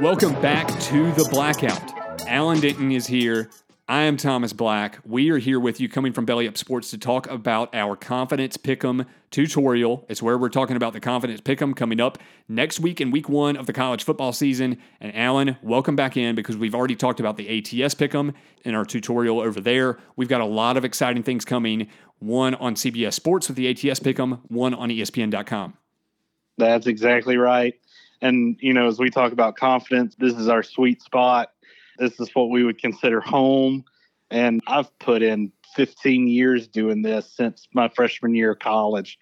Welcome back to the Blackout. Alan Denton is here. I am Thomas Black. We are here with you coming from Belly Up Sports to talk about our Confidence Pick'em tutorial. It's where we're talking about the Confidence Pick'em coming up next week in week one of the college football season. And Alan, welcome back in because we've already talked about the ATS Pick'em in our tutorial over there. We've got a lot of exciting things coming. One on CBS Sports with the ATS Pick'em, one on ESPN.com. That's exactly right. And, you know, as we talk about confidence, this is our sweet spot. This is what we would consider home. And I've put in 15 years doing this since my freshman year of college.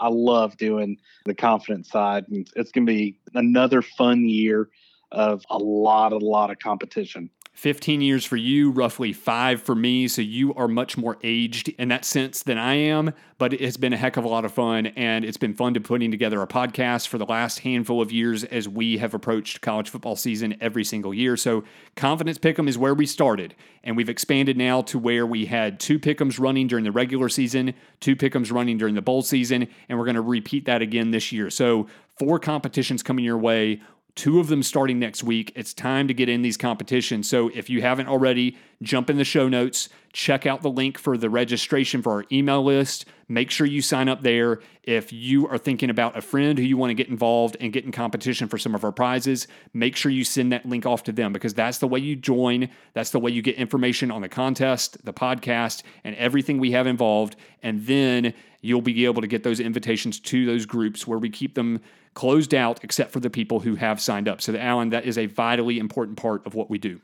I love doing the confidence side. And it's going to be another fun year of a lot, a lot of competition. 15 years for you, roughly five for me. So you are much more aged in that sense than I am, but it has been a heck of a lot of fun. And it's been fun to putting together a podcast for the last handful of years as we have approached college football season every single year. So Confidence Pick'em is where we started. And we've expanded now to where we had two Pick'ems running during the regular season, two Pick'ems running during the bowl season. And we're going to repeat that again this year. So four competitions coming your way two of them starting next week. It's time to get in these competitions. So if you haven't already, jump in the show notes, check out the link for the registration for our email list. Make sure you sign up there. If you are thinking about a friend who you want to get involved and get in competition for some of our prizes, make sure you send that link off to them because that's the way you join. That's the way you get information on the contest, the podcast, and everything we have involved. And then you'll be able to get those invitations to those groups where we keep them closed out except for the people who have signed up. So, Alan, that is a vitally important part of what we do.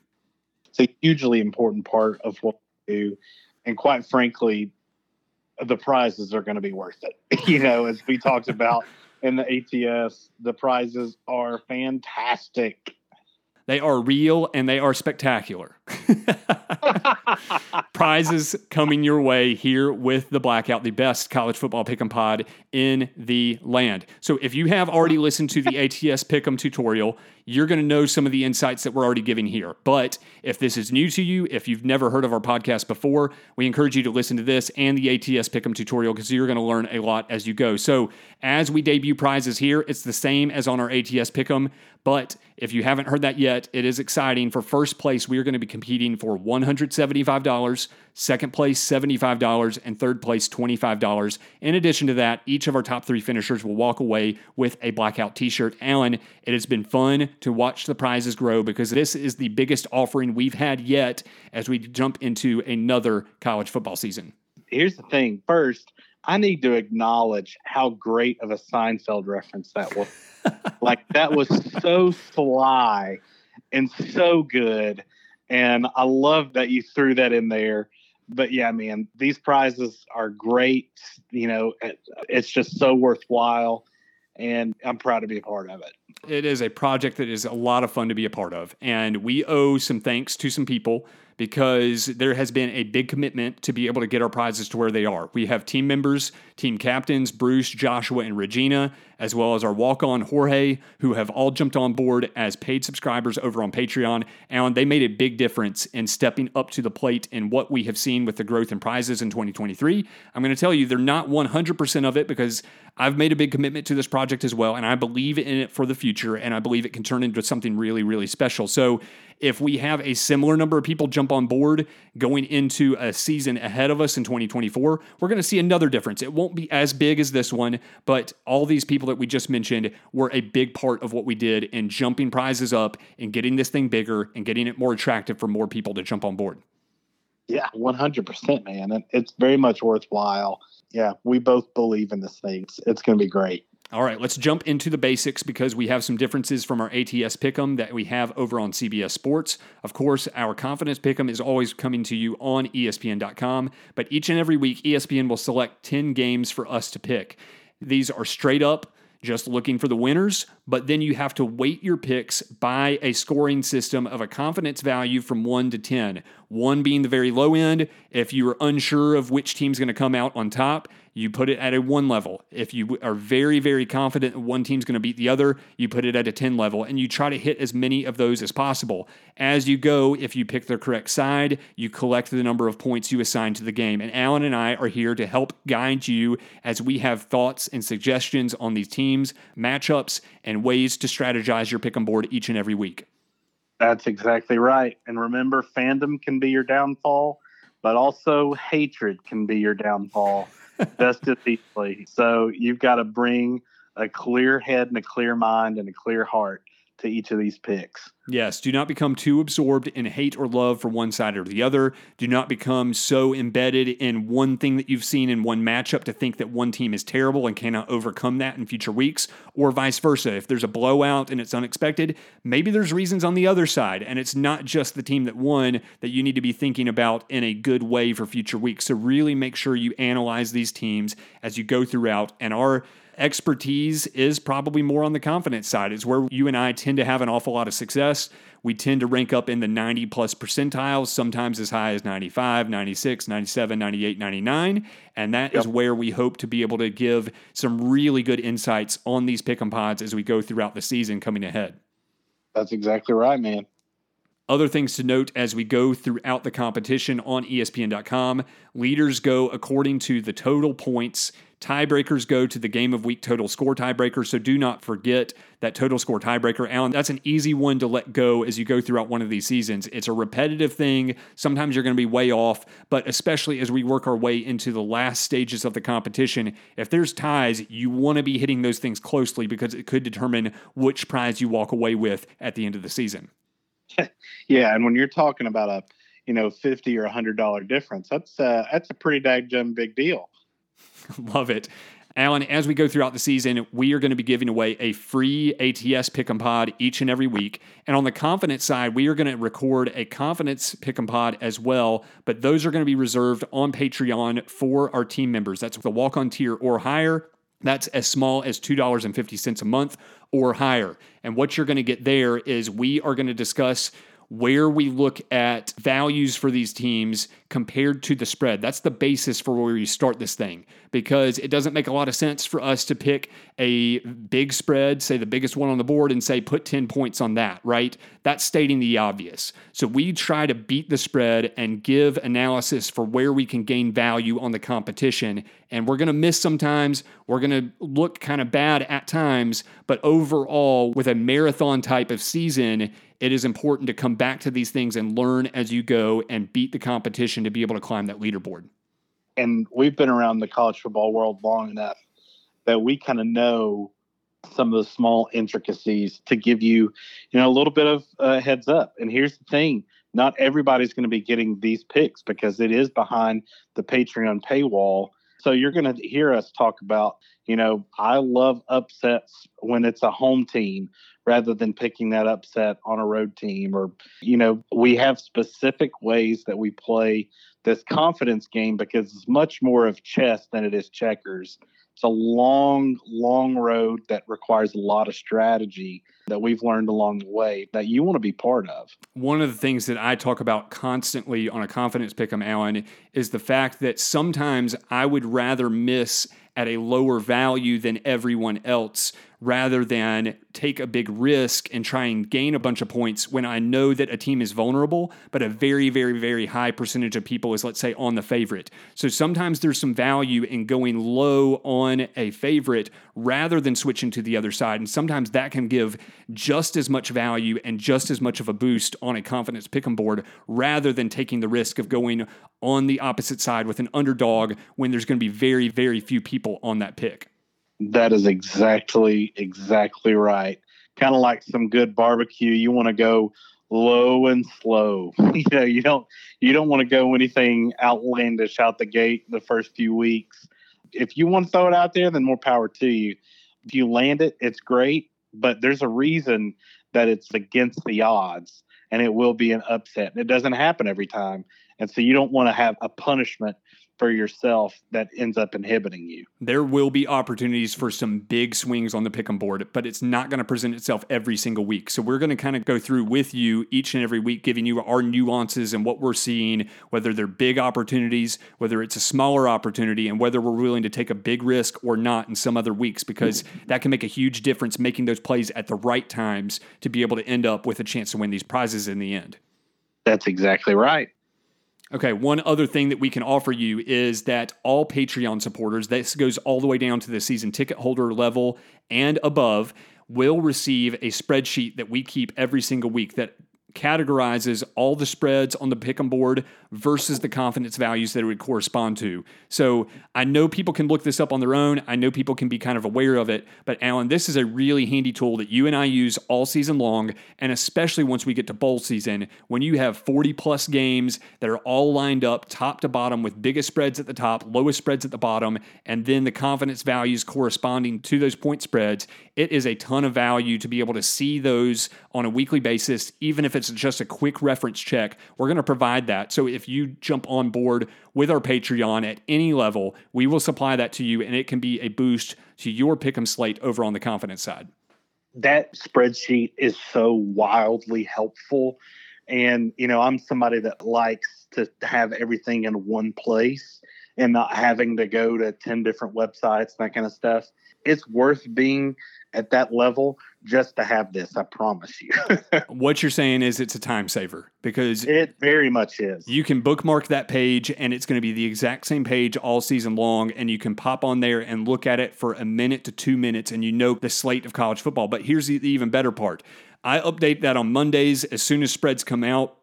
It's a hugely important part of what we do. And quite frankly, the prizes are going to be worth it. you know, as we talked about in the ATS, the prizes are fantastic. They are real and they are spectacular. Prizes coming your way here with the Blackout, the best college football pick'em pod in the land. So if you have already listened to the ATS pick'em tutorial, you're going to know some of the insights that we're already giving here. But if this is new to you, if you've never heard of our podcast before, we encourage you to listen to this and the ATS Pick'em tutorial because you're going to learn a lot as you go. So as we debut prizes here, it's the same as on our ATS Pick'em. But if you haven't heard that yet, it is exciting. For first place, we are going to be competing for $175, second place, $75, and third place, $25. In addition to that, each of our top three finishers will walk away with a blackout t shirt. Alan, it has been fun to watch the prizes grow because this is the biggest offering we've had yet as we jump into another college football season. Here's the thing first, I need to acknowledge how great of a Seinfeld reference that was. like, that was so sly and so good. And I love that you threw that in there. But yeah, man, these prizes are great. You know, it's just so worthwhile and I'm proud to be a part of it. It is a project that is a lot of fun to be a part of. And we owe some thanks to some people because there has been a big commitment to be able to get our prizes to where they are. We have team members, team captains, Bruce, Joshua, and Regina, as well as our walk on Jorge, who have all jumped on board as paid subscribers over on Patreon. And they made a big difference in stepping up to the plate in what we have seen with the growth in prizes in 2023. I'm going to tell you, they're not 100% of it because I've made a big commitment to this project as well, and I believe in it for the future, and I believe it can turn into something really, really special. So if we have a similar number of people jump on board going into a season ahead of us in 2024, we're going to see another difference. It won't be as big as this one, but all these people that we just mentioned were a big part of what we did in jumping prizes up and getting this thing bigger and getting it more attractive for more people to jump on board. Yeah, 100%, man. It's very much worthwhile. Yeah, we both believe in this thing. It's, it's going to be great. All right, let's jump into the basics because we have some differences from our ATS Pick'em that we have over on CBS Sports. Of course, our Confidence Pick'em is always coming to you on ESPN.com, but each and every week, ESPN will select 10 games for us to pick. These are straight up just looking for the winners, but then you have to weight your picks by a scoring system of a confidence value from 1 to 10. one being the very low end. If you are unsure of which team's going to come out on top, you put it at a one level. If you are very, very confident one team's going to beat the other, you put it at a 10 level and you try to hit as many of those as possible. As you go, if you pick the correct side, you collect the number of points you assign to the game. And Alan and I are here to help guide you as we have thoughts and suggestions on these teams, matchups, and ways to strategize your pick 'em board each and every week. That's exactly right. And remember, fandom can be your downfall, but also hatred can be your downfall just as easily. So you've got to bring a clear head and a clear mind and a clear heart to each of these picks. Yes, do not become too absorbed in hate or love for one side or the other. Do not become so embedded in one thing that you've seen in one matchup to think that one team is terrible and cannot overcome that in future weeks, or vice versa. If there's a blowout and it's unexpected, maybe there's reasons on the other side, and it's not just the team that won that you need to be thinking about in a good way for future weeks. So, really make sure you analyze these teams as you go throughout. And our expertise is probably more on the confidence side. It's where you and I tend to have an awful lot of success. We tend to rank up in the 90 plus percentiles, sometimes as high as 95, 96, 97, 98, 99. And that yep. is where we hope to be able to give some really good insights on these pick 'em pods as we go throughout the season coming ahead. That's exactly right, man. Other things to note as we go throughout the competition on ESPN.com leaders go according to the total points Tiebreakers go to the game of week total score tiebreaker. So do not forget that total score tiebreaker. Alan, that's an easy one to let go as you go throughout one of these seasons. It's a repetitive thing. Sometimes you're going to be way off, but especially as we work our way into the last stages of the competition, if there's ties, you want to be hitting those things closely because it could determine which prize you walk away with at the end of the season. yeah, and when you're talking about a you know fifty or a hundred dollar difference, that's uh, that's a pretty daggum big deal. Love it. Alan, as we go throughout the season, we are going to be giving away a free ATS pick'em pod each and every week. And on the confidence side, we are going to record a confidence pick'em pod as well, but those are going to be reserved on Patreon for our team members. That's the walk on tier or higher. That's as small as $2.50 a month or higher. And what you're going to get there is we are going to discuss where we look at values for these teams compared to the spread. That's the basis for where you start this thing because it doesn't make a lot of sense for us to pick a big spread, say the biggest one on the board, and say put 10 points on that, right? That's stating the obvious. So we try to beat the spread and give analysis for where we can gain value on the competition. And we're going to miss sometimes, we're going to look kind of bad at times, but overall, with a marathon type of season, it is important to come back to these things and learn as you go and beat the competition to be able to climb that leaderboard. And we've been around the college football world long enough that we kind of know some of the small intricacies to give you, you know, a little bit of uh, heads up. And here's the thing: not everybody's going to be getting these picks because it is behind the Patreon paywall. So you're going to hear us talk about, you know, I love upsets when it's a home team rather than picking that upset on a road team or you know we have specific ways that we play this confidence game because it's much more of chess than it is checkers it's a long long road that requires a lot of strategy that we've learned along the way that you want to be part of. One of the things that i talk about constantly on a confidence pick 'em alan is the fact that sometimes i would rather miss at a lower value than everyone else rather than take a big risk and try and gain a bunch of points when I know that a team is vulnerable, but a very, very, very high percentage of people is, let's say, on the favorite. So sometimes there's some value in going low on a favorite rather than switching to the other side. And sometimes that can give just as much value and just as much of a boost on a confidence pick 'em board rather than taking the risk of going on the opposite side with an underdog when there's going to be very, very few people on that pick. That is exactly exactly right. Kind of like some good barbecue, you want to go low and slow. you know, you don't you don't want to go anything outlandish out the gate the first few weeks. If you want to throw it out there, then more power to you. If you land it, it's great, but there's a reason that it's against the odds and it will be an upset. It doesn't happen every time. And so you don't want to have a punishment for yourself that ends up inhibiting you. There will be opportunities for some big swings on the pick 'em board, but it's not going to present itself every single week. So we're going to kind of go through with you each and every week, giving you our nuances and what we're seeing, whether they're big opportunities, whether it's a smaller opportunity, and whether we're willing to take a big risk or not in some other weeks, because that can make a huge difference making those plays at the right times to be able to end up with a chance to win these prizes in the end. That's exactly right. Okay, one other thing that we can offer you is that all Patreon supporters, this goes all the way down to the season ticket holder level and above, will receive a spreadsheet that we keep every single week that categorizes all the spreads on the pick 'em board versus the confidence values that it would correspond to. So I know people can look this up on their own. I know people can be kind of aware of it. But Alan, this is a really handy tool that you and I use all season long, and especially once we get to bowl season, when you have 40 plus games that are all lined up top to bottom with biggest spreads at the top, lowest spreads at the bottom, and then the confidence values corresponding to those point spreads, it is a ton of value to be able to see those on a weekly basis, even if it's just a quick reference check. We're going to provide that. So if you jump on board with our Patreon at any level, we will supply that to you and it can be a boost to your pick'em slate over on the confidence side. That spreadsheet is so wildly helpful. And, you know, I'm somebody that likes to have everything in one place and not having to go to 10 different websites and that kind of stuff. It's worth being at that level just to have this. I promise you. what you're saying is it's a time saver because it very much is. You can bookmark that page and it's going to be the exact same page all season long. And you can pop on there and look at it for a minute to two minutes and you know the slate of college football. But here's the even better part I update that on Mondays as soon as spreads come out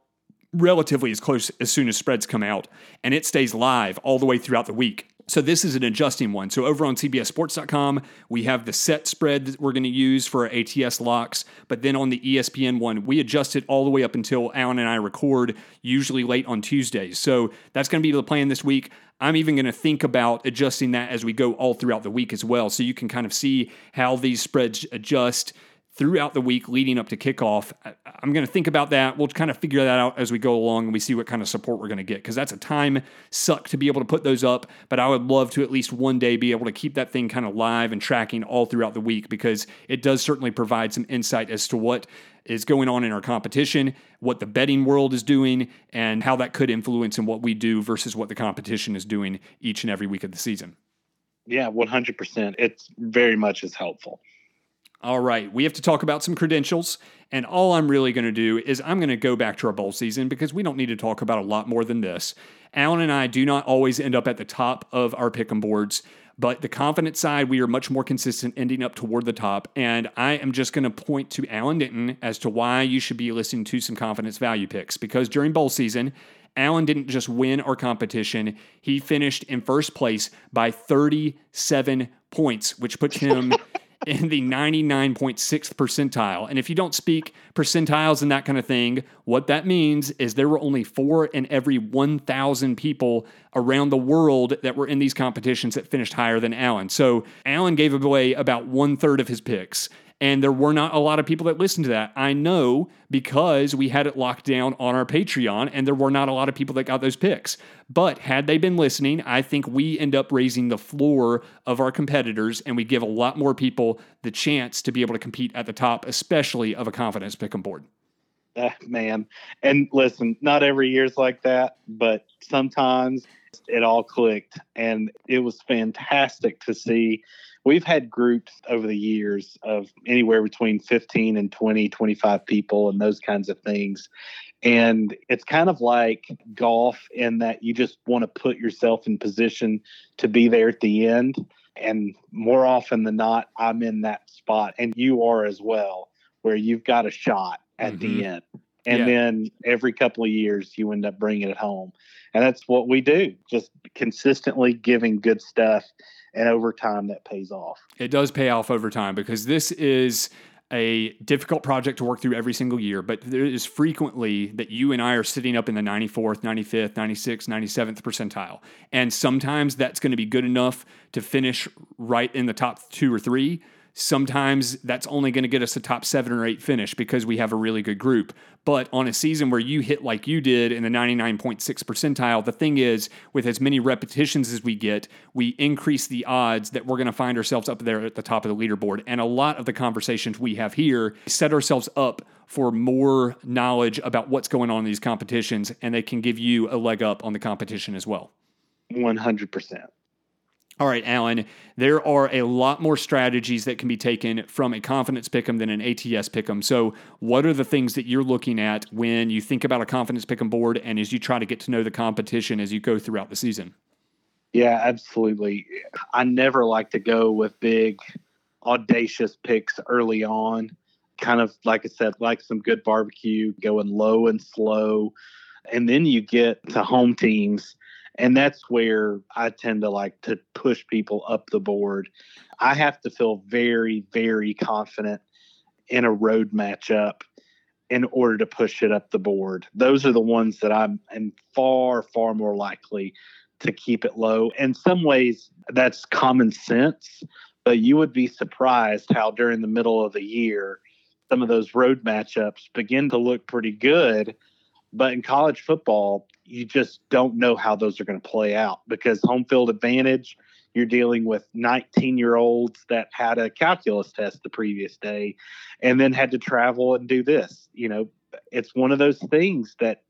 relatively as close as soon as spreads come out, and it stays live all the way throughout the week. So this is an adjusting one. So over on CBSSports.com, we have the set spread that we're going to use for our ATS locks. But then on the ESPN one, we adjust it all the way up until Alan and I record, usually late on Tuesdays. So that's going to be the plan this week. I'm even going to think about adjusting that as we go all throughout the week as well. So you can kind of see how these spreads adjust throughout the week leading up to kickoff. I'm going to think about that. We'll kind of figure that out as we go along and we see what kind of support we're going to get because that's a time suck to be able to put those up. But I would love to at least one day be able to keep that thing kind of live and tracking all throughout the week because it does certainly provide some insight as to what is going on in our competition, what the betting world is doing, and how that could influence in what we do versus what the competition is doing each and every week of the season. Yeah, 100%. It's very much as helpful. All right, we have to talk about some credentials. And all I'm really going to do is I'm going to go back to our bowl season because we don't need to talk about a lot more than this. Alan and I do not always end up at the top of our pick 'em boards, but the confidence side, we are much more consistent ending up toward the top. And I am just going to point to Alan Denton as to why you should be listening to some confidence value picks because during bowl season, Alan didn't just win our competition, he finished in first place by 37 points, which puts him in the 99.6th percentile. And if you don't speak percentiles and that kind of thing, what that means is there were only four in every 1,000 people around the world that were in these competitions that finished higher than Alan. So Alan gave away about one third of his picks. And there were not a lot of people that listened to that. I know because we had it locked down on our Patreon, and there were not a lot of people that got those picks. But had they been listening, I think we end up raising the floor of our competitors, and we give a lot more people the chance to be able to compete at the top, especially of a confidence pick 'em board. Uh, man, and listen, not every year's like that, but sometimes it all clicked, and it was fantastic to see we've had groups over the years of anywhere between 15 and 20, 25 people and those kinds of things. And it's kind of like golf in that you just want to put yourself in position to be there at the end. And more often than not, I'm in that spot, and you are as well, where you've got a shot at mm-hmm. the end. And yeah. then every couple of years, you end up bringing it home. And that's what we do, just consistently giving good stuff and over time that pays off. It does pay off over time because this is a difficult project to work through every single year, but there is frequently that you and I are sitting up in the 94th, 95th, 96th, 97th percentile. And sometimes that's going to be good enough to finish right in the top two or three. Sometimes that's only going to get us a top seven or eight finish because we have a really good group. But on a season where you hit like you did in the 99.6 percentile, the thing is, with as many repetitions as we get, we increase the odds that we're going to find ourselves up there at the top of the leaderboard. And a lot of the conversations we have here set ourselves up for more knowledge about what's going on in these competitions, and they can give you a leg up on the competition as well. 100%. All right, Alan, there are a lot more strategies that can be taken from a confidence pick'em than an ATS pick'em. So, what are the things that you're looking at when you think about a confidence pick'em board and as you try to get to know the competition as you go throughout the season? Yeah, absolutely. I never like to go with big, audacious picks early on. Kind of like I said, like some good barbecue, going low and slow. And then you get to home teams and that's where I tend to like to push people up the board. I have to feel very, very confident in a road matchup in order to push it up the board. Those are the ones that I'm far, far more likely to keep it low. In some ways, that's common sense, but you would be surprised how during the middle of the year, some of those road matchups begin to look pretty good. But in college football, you just don't know how those are going to play out because home field advantage, you're dealing with 19 year olds that had a calculus test the previous day and then had to travel and do this. You know, it's one of those things that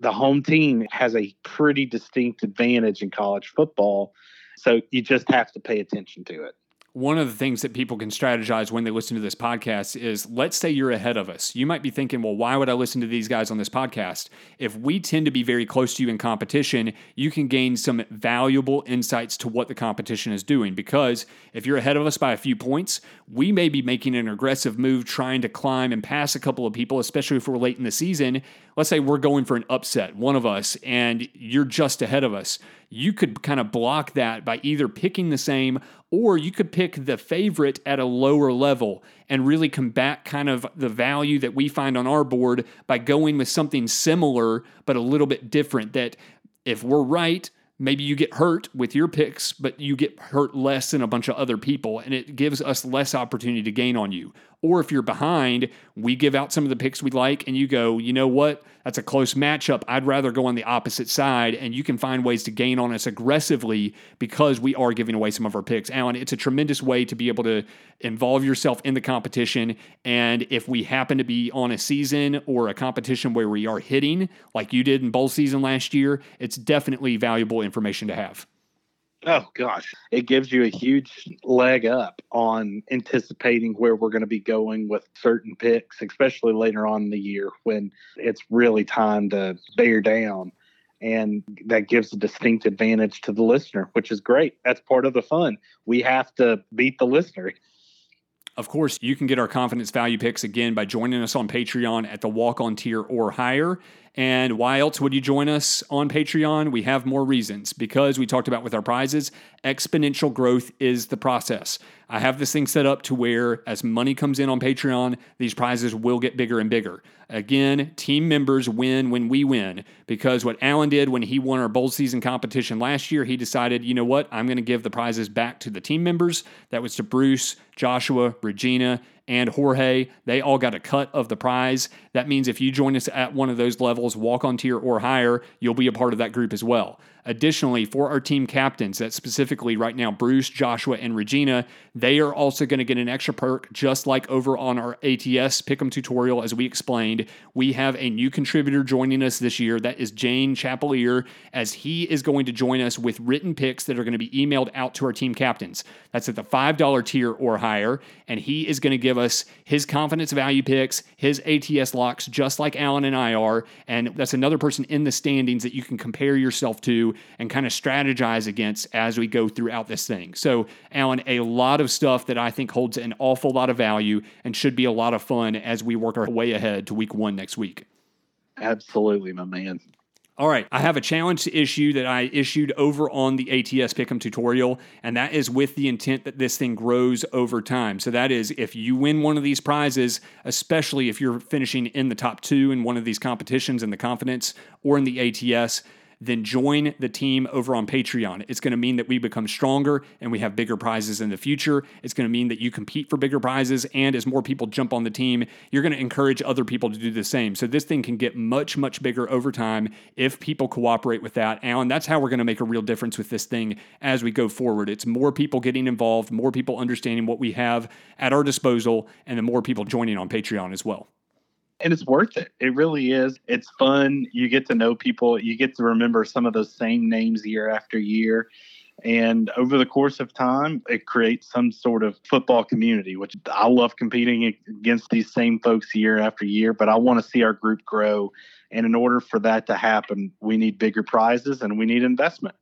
the home team has a pretty distinct advantage in college football. So you just have to pay attention to it one of the things that people can strategize when they listen to this podcast is let's say you're ahead of us. You might be thinking, well, why would I listen to these guys on this podcast? If we tend to be very close to you in competition, you can gain some valuable insights to what the competition is doing. Because if you're ahead of us by a few points, we may be making an aggressive move trying to climb and pass a couple of people, especially if we're late in the season. Let's say we're going for an upset, one of us, and you're just ahead of us you could kind of block that by either picking the same or you could pick the favorite at a lower level and really combat kind of the value that we find on our board by going with something similar but a little bit different. That if we're right, maybe you get hurt with your picks, but you get hurt less than a bunch of other people, and it gives us less opportunity to gain on you. Or if you're behind, we give out some of the picks we like, and you go, you know what? That's a close matchup. I'd rather go on the opposite side, and you can find ways to gain on us aggressively because we are giving away some of our picks. Alan, it's a tremendous way to be able to involve yourself in the competition. And if we happen to be on a season or a competition where we are hitting, like you did in bowl season last year, it's definitely valuable information to have. Oh gosh, it gives you a huge leg up on anticipating where we're going to be going with certain picks, especially later on in the year when it's really time to bear down. And that gives a distinct advantage to the listener, which is great. That's part of the fun. We have to beat the listener. Of course, you can get our confidence value picks again by joining us on Patreon at the walk on tier or higher. And why else would you join us on Patreon? We have more reasons because we talked about with our prizes, exponential growth is the process. I have this thing set up to where as money comes in on Patreon, these prizes will get bigger and bigger. Again, team members win when we win because what Alan did when he won our bowl season competition last year, he decided, you know what, I'm going to give the prizes back to the team members. That was to Bruce, Joshua, Regina, and Jorge. They all got a cut of the prize. That means if you join us at one of those levels, walk on tier or higher, you'll be a part of that group as well. Additionally, for our team captains, that specifically right now, Bruce, Joshua, and Regina, they are also going to get an extra perk, just like over on our ATS Pick'em tutorial, as we explained. We have a new contributor joining us this year. That is Jane Chapelier, as he is going to join us with written picks that are going to be emailed out to our team captains. That's at the $5 tier or higher. And he is going to give us his confidence value picks, his ATS locks, just like Alan and I are. And that's another person in the standings that you can compare yourself to and kind of strategize against as we go throughout this thing. So, Alan, a lot of stuff that I think holds an awful lot of value and should be a lot of fun as we work our way ahead to week one next week. Absolutely, my man. All right, I have a challenge to issue that I issued over on the ATS Pick'em tutorial, and that is with the intent that this thing grows over time. So that is, if you win one of these prizes, especially if you're finishing in the top two in one of these competitions in the confidence or in the ATS, then join the team over on Patreon. It's going to mean that we become stronger and we have bigger prizes in the future. It's going to mean that you compete for bigger prizes. And as more people jump on the team, you're going to encourage other people to do the same. So this thing can get much, much bigger over time if people cooperate with that. And that's how we're going to make a real difference with this thing as we go forward. It's more people getting involved, more people understanding what we have at our disposal, and the more people joining on Patreon as well and it's worth it. It really is. It's fun. You get to know people. You get to remember some of those same names year after year. And over the course of time, it creates some sort of football community, which I love competing against these same folks year after year, but I want to see our group grow. And in order for that to happen, we need bigger prizes and we need investment.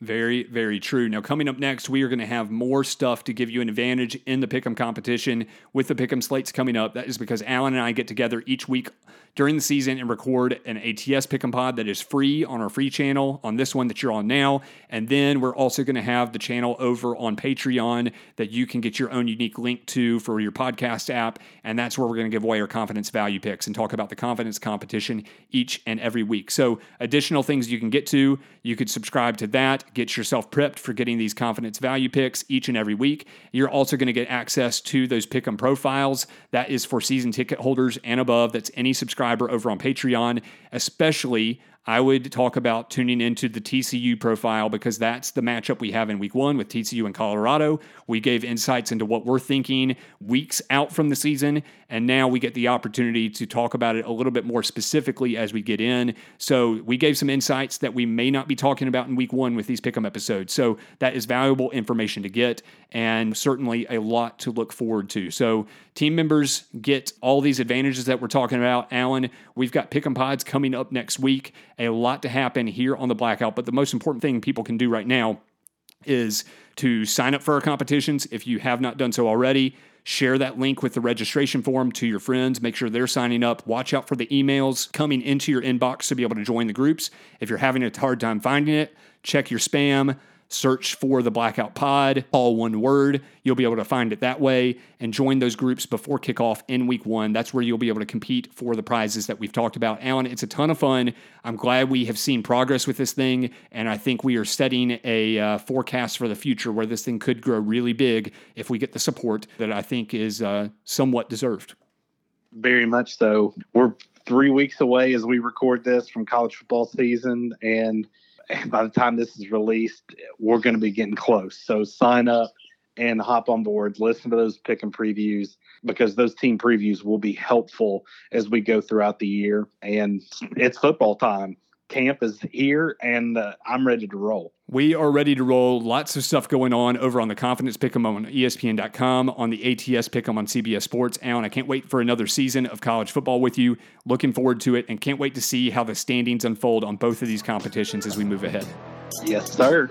Very, very true. Now, coming up next, we are going to have more stuff to give you an advantage in the Pick'em competition with the Pick'em slates coming up. That is because Alan and I get together each week during the season and record an ATS Pick'em Pod that is free on our free channel on this one that you're on now. And then we're also going to have the channel over on Patreon that you can get your own unique link to for your podcast app. And that's where we're going to give away our confidence value picks and talk about the confidence competition each and every week. So, additional things you can get to, you could subscribe to that, get yourself prepped for getting these confidence value picks each and every week. You're also going to get access to those Pick'em profiles. That is for season ticket holders and above. That's any subscriber over on Patreon, especially I would talk about tuning into the TCU profile because that's the matchup we have in week one with TCU and Colorado. We gave insights into what we're thinking weeks out from the season, and now we get the opportunity to talk about it a little bit more specifically as we get in. So we gave some insights that we may not be talking about in week one with these pick'em episodes. So that is valuable information to get, and certainly a lot to look forward to. So team members get all these advantages that we're talking about. Alan, we've got pick'em pods coming up next week a lot to happen here on the Blackout. But the most important thing people can do right now is to sign up for our competitions if you have not done so already. Share that link with the registration form to your friends. Make sure they're signing up. Watch out for the emails coming into your inbox to be able to join the groups. If you're having a hard time finding it, check your spam search for the Blackout Pod, all one word. You'll be able to find it that way and join those groups before kickoff in week one. That's where you'll be able to compete for the prizes that we've talked about. Alan, it's a ton of fun. I'm glad we have seen progress with this thing, and I think we are setting a uh, forecast for the future where this thing could grow really big if we get the support that I think is uh, somewhat deserved. Very much so. We're three weeks away as we record this from college football season, and by the time this is released, we're going to be getting close. So sign up and hop on board, listen to those pick'em previews because those team previews will be helpful as we go throughout the year. And it's football time. Camp is here, and uh, I'm ready to roll. We are ready to roll. Lots of stuff going on over on the Confidence Pick'em on ESPN.com, on the ATS Pick'em on CBS Sports. Alan, I can't wait for another season of college football with you. Looking forward to it, and can't wait to see how the standings unfold on both of these competitions as we move ahead. Yes, sir.